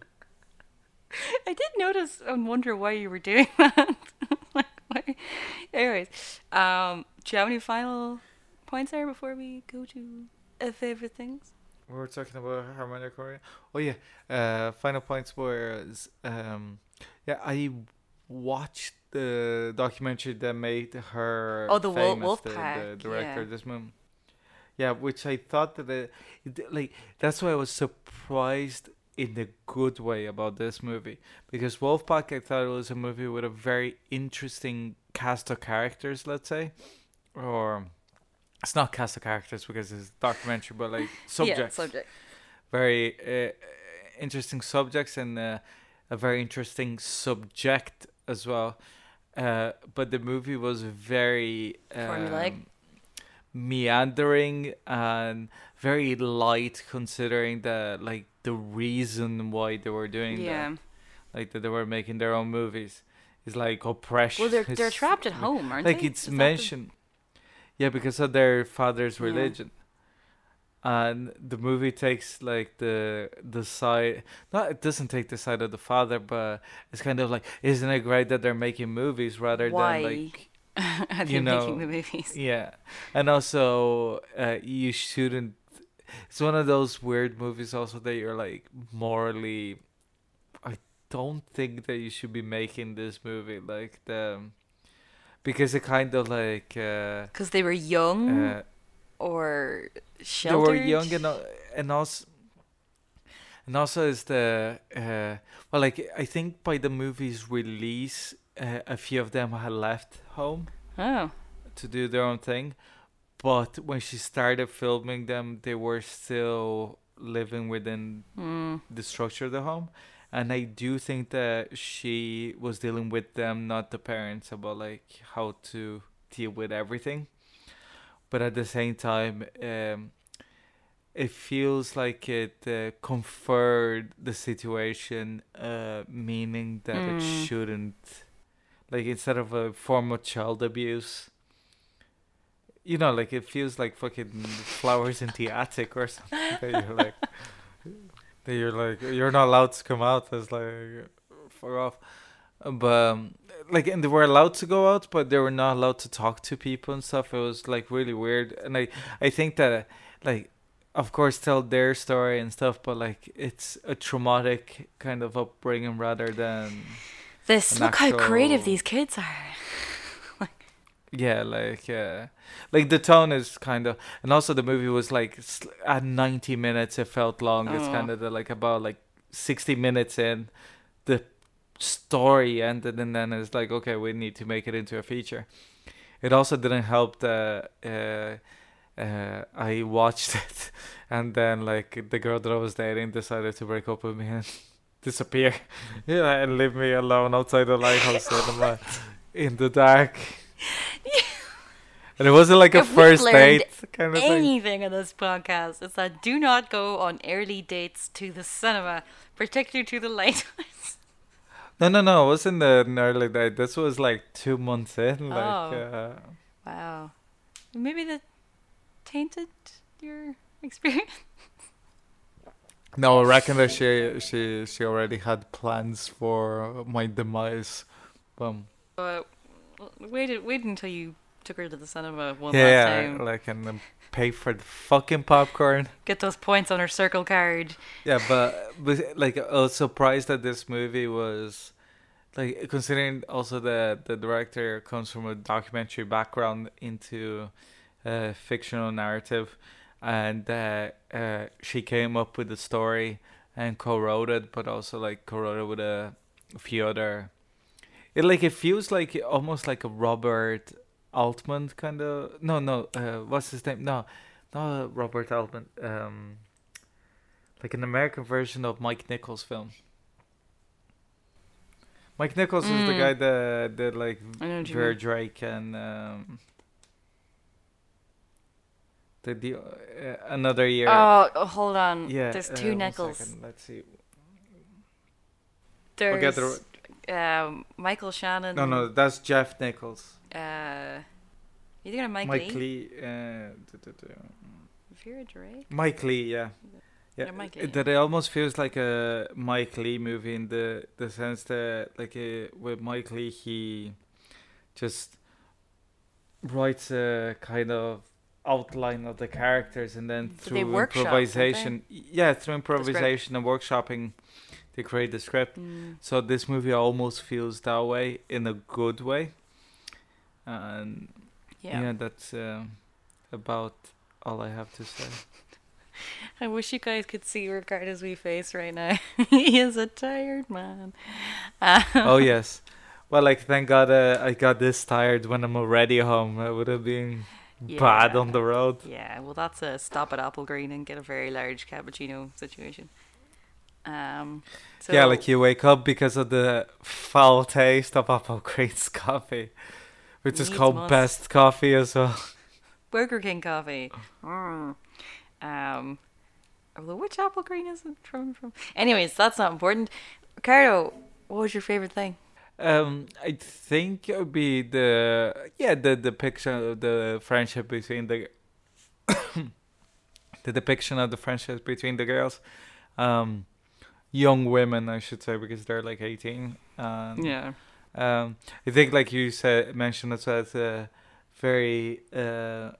I did notice and wonder why you were doing that. like, why? Anyways, um, do you have any final points are before we go to uh, favorite things? We were talking about Harmony Korine. Oh yeah. Uh, final points was um, yeah. I watched the documentary that made her. Oh, the famous, the, Wolfpack, the director yeah. of this movie. Yeah, which I thought that it, it, like that's why I was surprised in a good way about this movie because Wolfpack I thought it was a movie with a very interesting cast of characters, let's say, or it's not cast of characters because it's a documentary, but like *laughs* Yeah, subjects subject. very uh, interesting subjects and uh, a very interesting subject as well. Uh, but the movie was very um, meandering and very light, considering the like the reason why they were doing Yeah. that, like that they were making their own movies. It's like oppression. Well, they're they're It's- trapped at home, aren't like they? Like it's Is mentioned yeah because of their father's Yeah. religion and the movie takes like the the side not it doesn't take the side of the father but it's kind of like isn't it great that they're making movies rather Why? than like *laughs* Are you know, making the movies? yeah and also uh, you shouldn't it's one of those weird movies also that you're like morally i don't think that you should be making this movie like the because it kind of like uh, Because they were young uh or sheltered. they were young and and also and also is the uh well like i think by the movie's release uh, a few of them had left home Oh, to do their own thing but when she started filming them they were still living within mm. the structure of the home and i do think that she was dealing with them not the parents about like how to deal with everything but at the same time um it feels like it uh, conferred the situation uh meaning that it Mm. shouldn't like instead of a form of child abuse you know like it feels like fucking flowers in the attic or something *laughs* that you're like that you're like you're not allowed to come out It's like fuck off. But um, like and they were allowed to go out but they were not allowed to talk to people and stuff. It was like really weird. And i i think that like of course tell their story and stuff but like it's a traumatic kind of upbringing rather than this look how creative these kids are. Yeah like uh like the tone is kind of and also the movie was like at 90 minutes it felt long. It's Oh. kind of the, like about like 60 minutes in the story ended and then it's like okay we need to make it into a feature. It also didn't help that uh, uh, I watched *laughs* it and then like the girl that I was dating decided to break up with me and *laughs* disappear. *laughs* Yeah and leave me alone outside the lighthouse cinema in the dark and it wasn't like a If we've first date kind of thing Anything in this podcast is that do not go on early dates to the cinema, particularly to the lighthouse. *laughs* no no no it wasn't an early date this was like two months in like Oh. uh, Wow. Maybe that tainted your experience. No, I reckon that she she she already had plans for my demise. Um, But wait, wait until you took her to the cinema one last yeah, time. like and then pay for the fucking popcorn. Get those points on her circle card. Yeah, but but like I was surprised that this movie was like considering also that the director comes from a documentary background into uh, fictional narrative, and uh, uh, she came up with the story and co-wrote it, but also like co-wrote it with a few other. It like it feels like almost like a Robert Altman kind of no no uh, what's his name no not Robert Altman um like an American version of Mike Nichols film. Mike Nichols is the Mm. guy that did like I know what you Vera. Drake and um, the, the uh, another year. Oh, oh, hold on. yeah, There's uh, two one Nichols. Let's see. There's the um, Michael Shannon. No, no, that's Jeff Nichols. Uh, you thinking of Mike, Leigh? Mike Leigh? Leigh. uh. Vera Drake. Mike Leigh, yeah. Yeah, Yeah, Mike it- Leigh. that it almost feels like a Mike Leigh movie in the the sense that like uh, with Mike Leigh he just writes a kind of outline of the characters and then through workshop, improvisation yeah through improvisation and workshopping they create the script Mm. so this movie almost feels that way in a good way and Yeah. yeah, that's uh, about all I have to say *laughs* I wish you guys could see Ricardo's wee face right now. *laughs* he is a tired man. Uh, oh *laughs* yes. Well, like thank God uh, I got this tired when I'm already home. I would have been bad on the road. Yeah, well, that's a stop at Applegreen and get a very large cappuccino situation. Um, so yeah, like you wake up because of the foul taste of Apple *laughs* Green's coffee, which is called must. best coffee as well. Burger King coffee. Mm. Um, although which Applegreen is it from? From anyways, that's not important. Ricardo, what was your favorite thing? Um, I think it would be the yeah the depiction of the friendship between the *coughs* the depiction of the friendship between the girls, um, young women I should say because they're like eighteen. And, Yeah. Um, I think, like you said, mentioned as well, it's a very uh,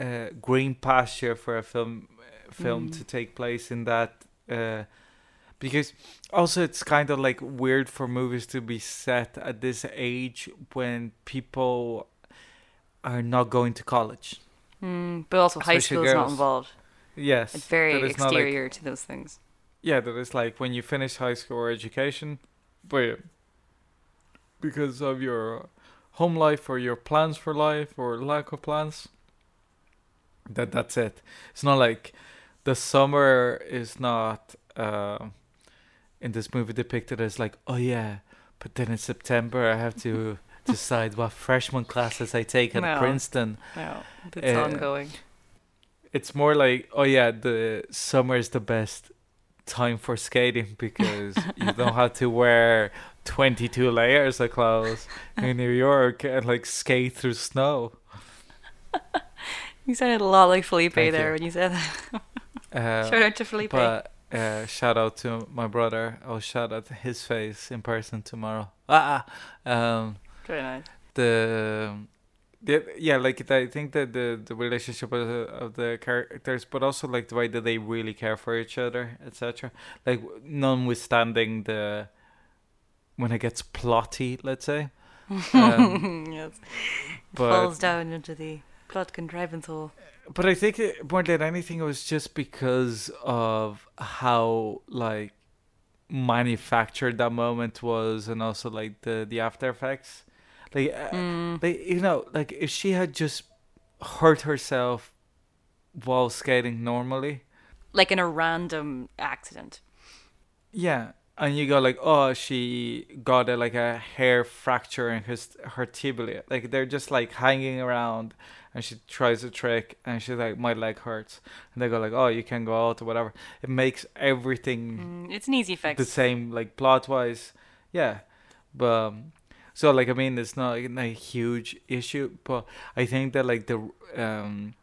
uh, green pasture for a film film Mm. to take place in that. Uh, because also it's kind of like weird for movies to be set at this age when people are not going to college. Mm, but also high Especially school is not involved. Yes, It's very not like- exterior to those things. Yeah, that is like when you finish high school or education, but because of your home life or your plans for life or lack of plans, that that's it. It's not like the summer is not uh, in this movie depicted as like, oh yeah, but then in September I have to *laughs* decide what freshman classes I take at No. Princeton. No, it's Uh, ongoing. It's more like, oh yeah, the summer is the best time for skating *laughs* because you don't have to wear 22 layers of clothes in New York and like skate through snow. *laughs* You sounded a lot like Felipe Thank there you. when you said that. *laughs* Uh, Shout out to Felipe. but uh, shout out to my brother. I'll shout out his face in person tomorrow. Ah, ah. um, Very nice. the, the yeah, like I think that the the relationship of the, of the characters, but also like the way that they really care for each other, etc. Like notwithstanding the when it gets plotty, let's say. *laughs* Um, yes. but Falls down into the plot contrivance hole. but I think it, more than anything, it was just because of how like manufactured that moment was, and also like the the after effects. Like, uh, Mm. like you know, like if she had just hurt herself while skating normally, Like in a random accident. yeah, and you go like, oh, she got a, like a hair fracture in his her tibia. Like they're just like hanging around, and she tries a trick, and she's like, my leg hurts, and they go like, oh, you can go out or whatever. It makes everything Mm, it's an easy fix. the same, like plot wise, yeah. But um, so like I mean, it's not like, a huge issue, but I think that like the um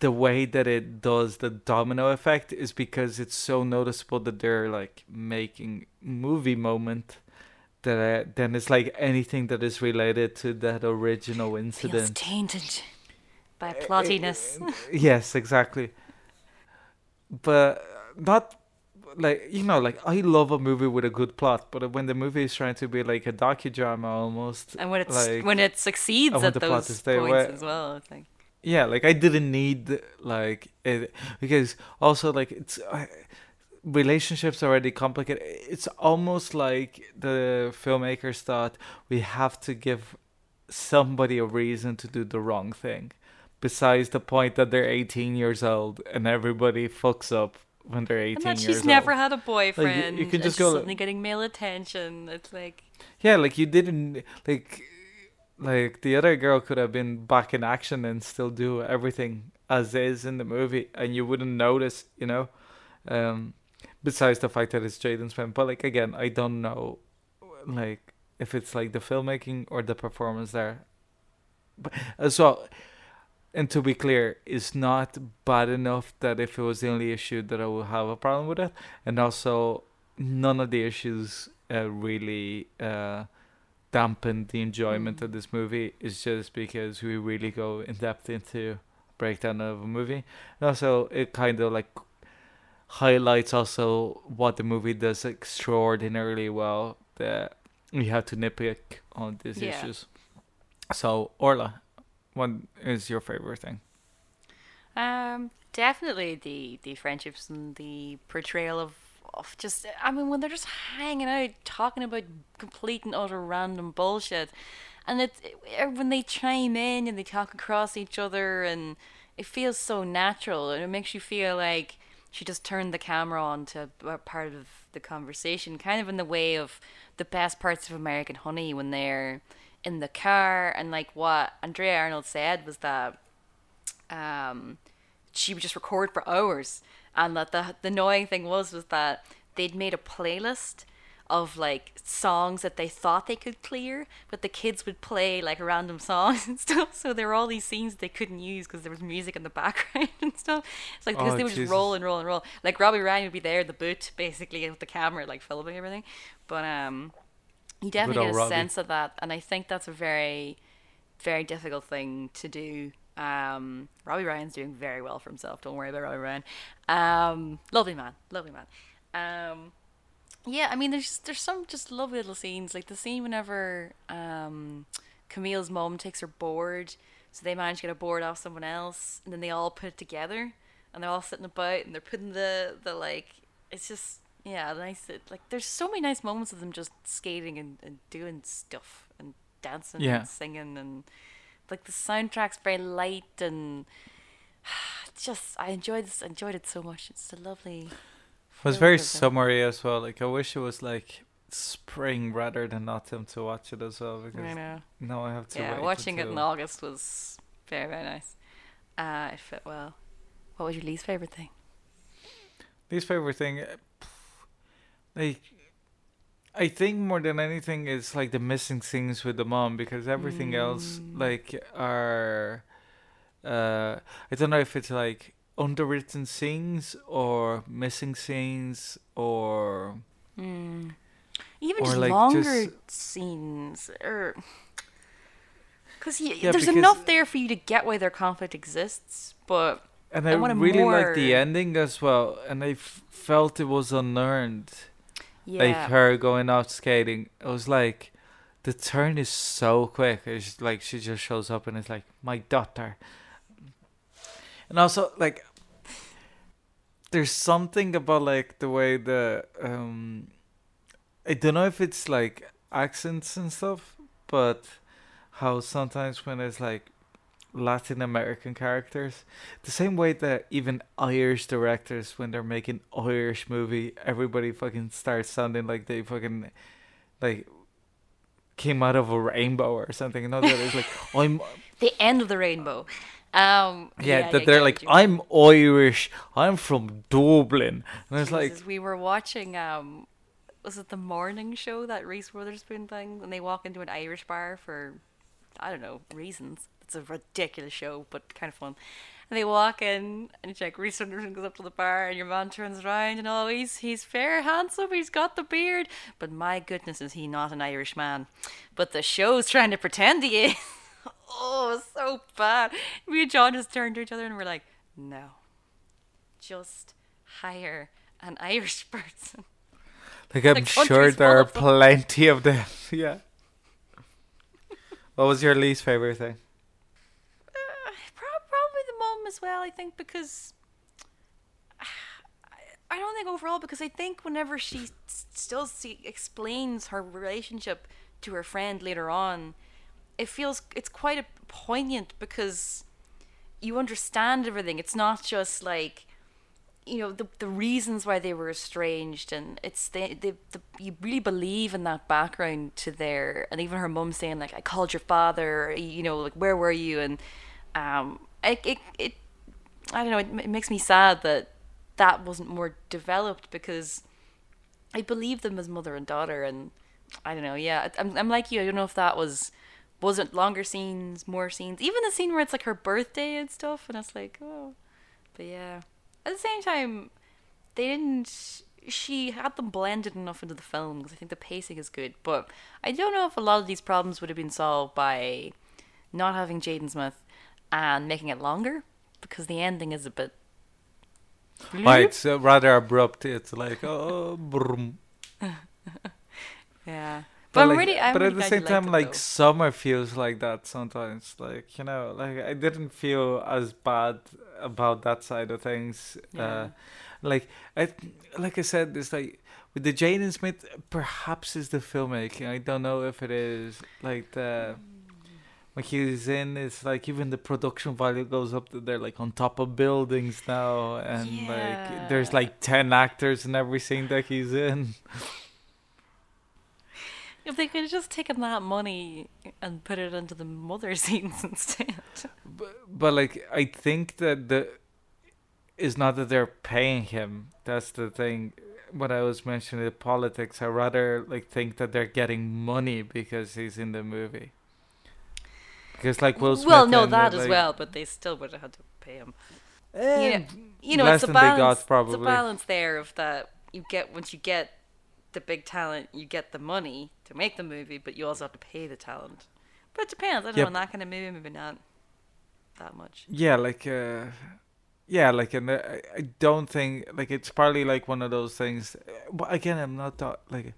the way that it does the domino effect is because it's so noticeable that they're like making movie moment that uh, then it's like anything that is related to that original Feels incident tainted by Eh, plottiness. eh, yes, exactly. But not like you know, like I love a movie with a good plot, but when the movie is trying to be like a docudrama almost, and when it's like, when it succeeds at the plot those to stay points away. as well, it's like yeah, like I didn't need like it because also like it's. Uh, relationships are already complicated it's almost like the filmmakers thought we have to give somebody a reason to do the wrong thing besides the point that they're 18 years old and everybody fucks up when they're 18 and that she's never old. had a boyfriend. you can just go- suddenly getting male attention. It's like yeah like you didn't like like the other girl could have been back in action and still do everything as is in the movie and you wouldn't notice you know um besides the fact that it's Jaden Smith. But like again, I don't know, like if it's like the filmmaking or the performance there. But as well, and to be clear, it's not bad enough that if it was the only issue that I would have a problem with it, and also none of the issues uh, really uh, dampen the enjoyment Mm. of this movie. It's just because we really go in depth into breakdown of a movie, and also it kind of like highlights also what the movie does extraordinarily well. That we have to nitpick on these Yeah. issues. So Orla, what is your favorite thing? Um, definitely the the friendships and the portrayal of of just I mean when they're just hanging out talking about complete and utter random bullshit, and it's it, when they chime in and they talk across each other and it feels so natural and it makes you feel like she just turned the camera on to a part of the conversation, kind of in the way of the best parts of American Honey when they're in the car and like what Andrea Arnold said was that um, she would just record for hours, and that the the annoying thing was was that they'd made a playlist of like songs that they thought they could clear, but the kids would play like random songs *laughs* and stuff. So there were all these scenes they couldn't use because there was music in the background *laughs* and stuff. It's like because Oh, they would Jesus. just roll and roll and roll. Like Robbie Ryan would be there, in the boot basically with the camera, like filming everything. But um, you definitely get a Robbie. sense of that, and I think that's a very very difficult thing to do. Um, Robbie Ryan's doing very well for himself. Don't worry about Robbie Ryan. Um, lovely man, lovely man. Um, yeah, I mean, there's there's some just lovely little scenes, like the scene whenever um, Camille's mom takes her board, so they manage to get a board off someone else, and then they all put it together, and they're all sitting about, and they're putting the the like, it's just yeah, nice. Like there's so many nice moments of them just skating and, and doing stuff and dancing Yeah. and singing and like the soundtrack's very light and *sighs* just I enjoyed this enjoyed it so much. It's a lovely. It was very summery as well. Like I wish it was like spring rather than autumn to watch it as well I know. now I have to Yeah, watching it in August was very very nice. Uh, it fit well. What was your least favorite thing? Least favorite thing, uh, like, I think more than anything is like the missing scenes with the mom because everything else Mm. like are, uh, I don't know if it's like underwritten scenes or missing scenes or Mm. Even Or, just like, longer just- scenes, or because y- Yeah, there's because- enough there for you to get why their conflict exists, but and I I, really like the ending as well and I f- felt it was unearned. Yeah, like her going out skating it was like the turn is so quick. It's like she just shows up and it's like my daughter. And also like there's something about like the way the um i don't know if it's like accents and stuff but how sometimes when it's like Latin American characters, the same way that even Irish directors, when they're making Irish movie, everybody fucking starts sounding like they fucking like came out of a rainbow or something. Know, that it's like *laughs* I'm the end of the rainbow. Um, yeah, that I they're like. I'm Irish, I'm from Dublin, and it's like we were watching um was it the morning show that Reese Witherspoon thing and they walk into an Irish bar for I don't know reasons. It's a ridiculous show, but kind of fun. And they walk in and like Reese Witherspoon goes up to the bar and your man turns around and oh he's he's fair handsome, he's got the beard, but my goodness is he not an Irish man. But the show's trying to pretend he is. *laughs* oh, so bad. Me and John just turned to each other and we're like, no just hire an Irish *laughs* person. like I'm the sure there are plenty of them. *laughs* yeah. What was your least favorite thing? Uh, prob- probably the mom as well, I think, because I- don't think overall because I think whenever she still see, explains her relationship to her friend later on, it feels it's quite a poignant because you understand everything. It's not just like you know the the reasons why they were estranged, and it's the, the, the you really believe in that background to their and even her mum saying like I called your father, you know like where were you, and um it it, it I don't know it, it makes me sad that that wasn't more developed because I believe them as mother and daughter, and I don't know. Yeah, I'm I'm like you. I don't know if that was wasn't longer scenes, more scenes, even the scene where it's like her birthday and stuff, and it's like oh, but yeah. At the same time, they didn't. She had them blended enough into the film because I think the pacing is good. But I don't know if a lot of these problems would have been solved by not having Jaden Smith and making it longer because the ending is a bit. Right, it's uh, rather abrupt. It's like oh. *laughs* Yeah. But, But, I'm like, really, I'm but really at the same time, like though. summer feels like that sometimes. Like you know, like I didn't feel as bad about that side of things. Yeah. Uh, like I, like I said, it's like with the Jaden Smith. Perhaps is the filmmaking. I don't know if it is like the. Like he's in, it's like even the production value goes up. They're like on top of buildings now, and like there's like ten actors in every scene that he's in. *laughs* If they could have just taken that money and put it into the mother *laughs* scenes instead. But, but like I think that the is not that they're paying him. That's the thing. When I was mentioning the politics, I rather like think that they're getting money because he's in the movie. Because like Will Smith. well, no, and, uh, that as like, well, but they still would have had to pay him. eh, You know, you know it's a they got, balance. It's probably. a balance there of that you get once you get the big talent, you get the money to make the movie, but you also have to pay the talent. But it depends. I don't Yep. know. In that kind of movie, maybe not that much. Yeah, like uh, yeah, like and uh, I don't think like it's probably like one of those things. uh, But again, I'm not that, like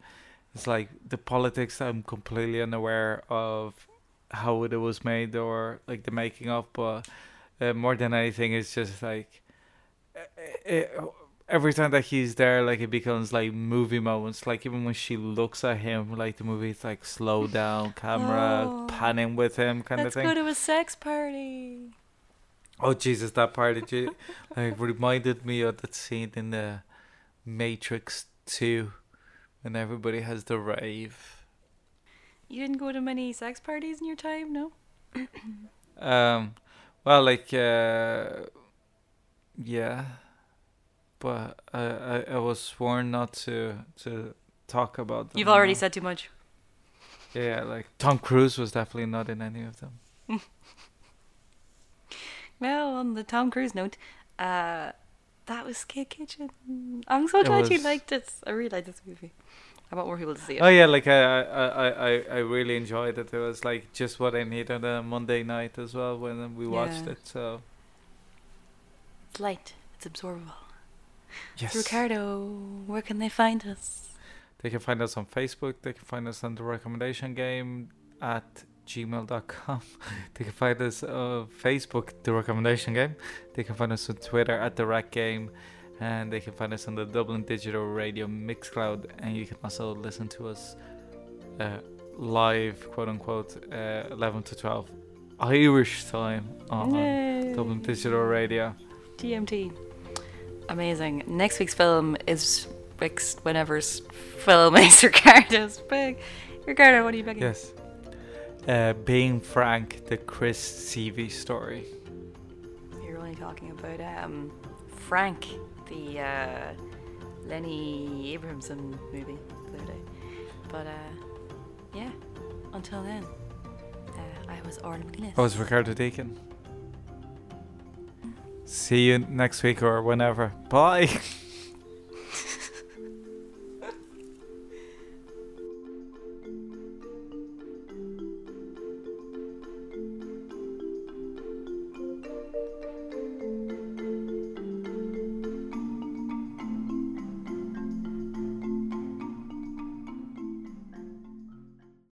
it's like the politics. I'm completely unaware of how it was made or like the making of. But uh, more than anything, it's just like uh, uh, every time that he's there, like it becomes like movie moments. Like even when she looks at him, like the movie is like slow *laughs* down camera, Oh. panning with him, kind Let's of thing. go to a sex party. Oh Jesus, that part of you like reminded me of that scene in the Matrix Two when everybody has the rave. You didn't go to many sex parties in your time, no? Um, well, like uh, yeah, but I, I I was sworn not to to talk about them. You've already now. said too much. yeah, like Tom Cruise was definitely not in any of them. *laughs* Well, on the Tom Cruise note, uh, that was Skate Kitchen. I'm so It glad you liked it. I really liked this movie. I want more people to see it. Oh yeah, like I I, I, I, really enjoyed it. It was like just what I needed on a Monday night as well when we watched Yeah. it. So It's light. It's absorbable. yes. Ricardo, where can they find us? They can find us on Facebook. They can find us on the recommendation game at gmail.com. *laughs* they can find us on Facebook, the recommendation game. They can find us on Twitter at the rec game. And they can find us on the Dublin Digital Radio Mixcloud. And you can also listen to us uh, live, quote unquote, uh, 11 to 12 Irish time on Yay. Dublin Digital Radio. DMT. Amazing. Next week's film is Rick's whenever's film is *laughs* Ricardo's big. Ricardo, what are you begging? Yes. Uh, being Frank, the Chris Sievey story. You're only talking about um, Frank, the uh, Lenny Abrahamson movie the other day. But uh, yeah, until then, uh, I was Orla McNelis. I was Ricardo Deakin. See you next week or whenever. Bye. *laughs*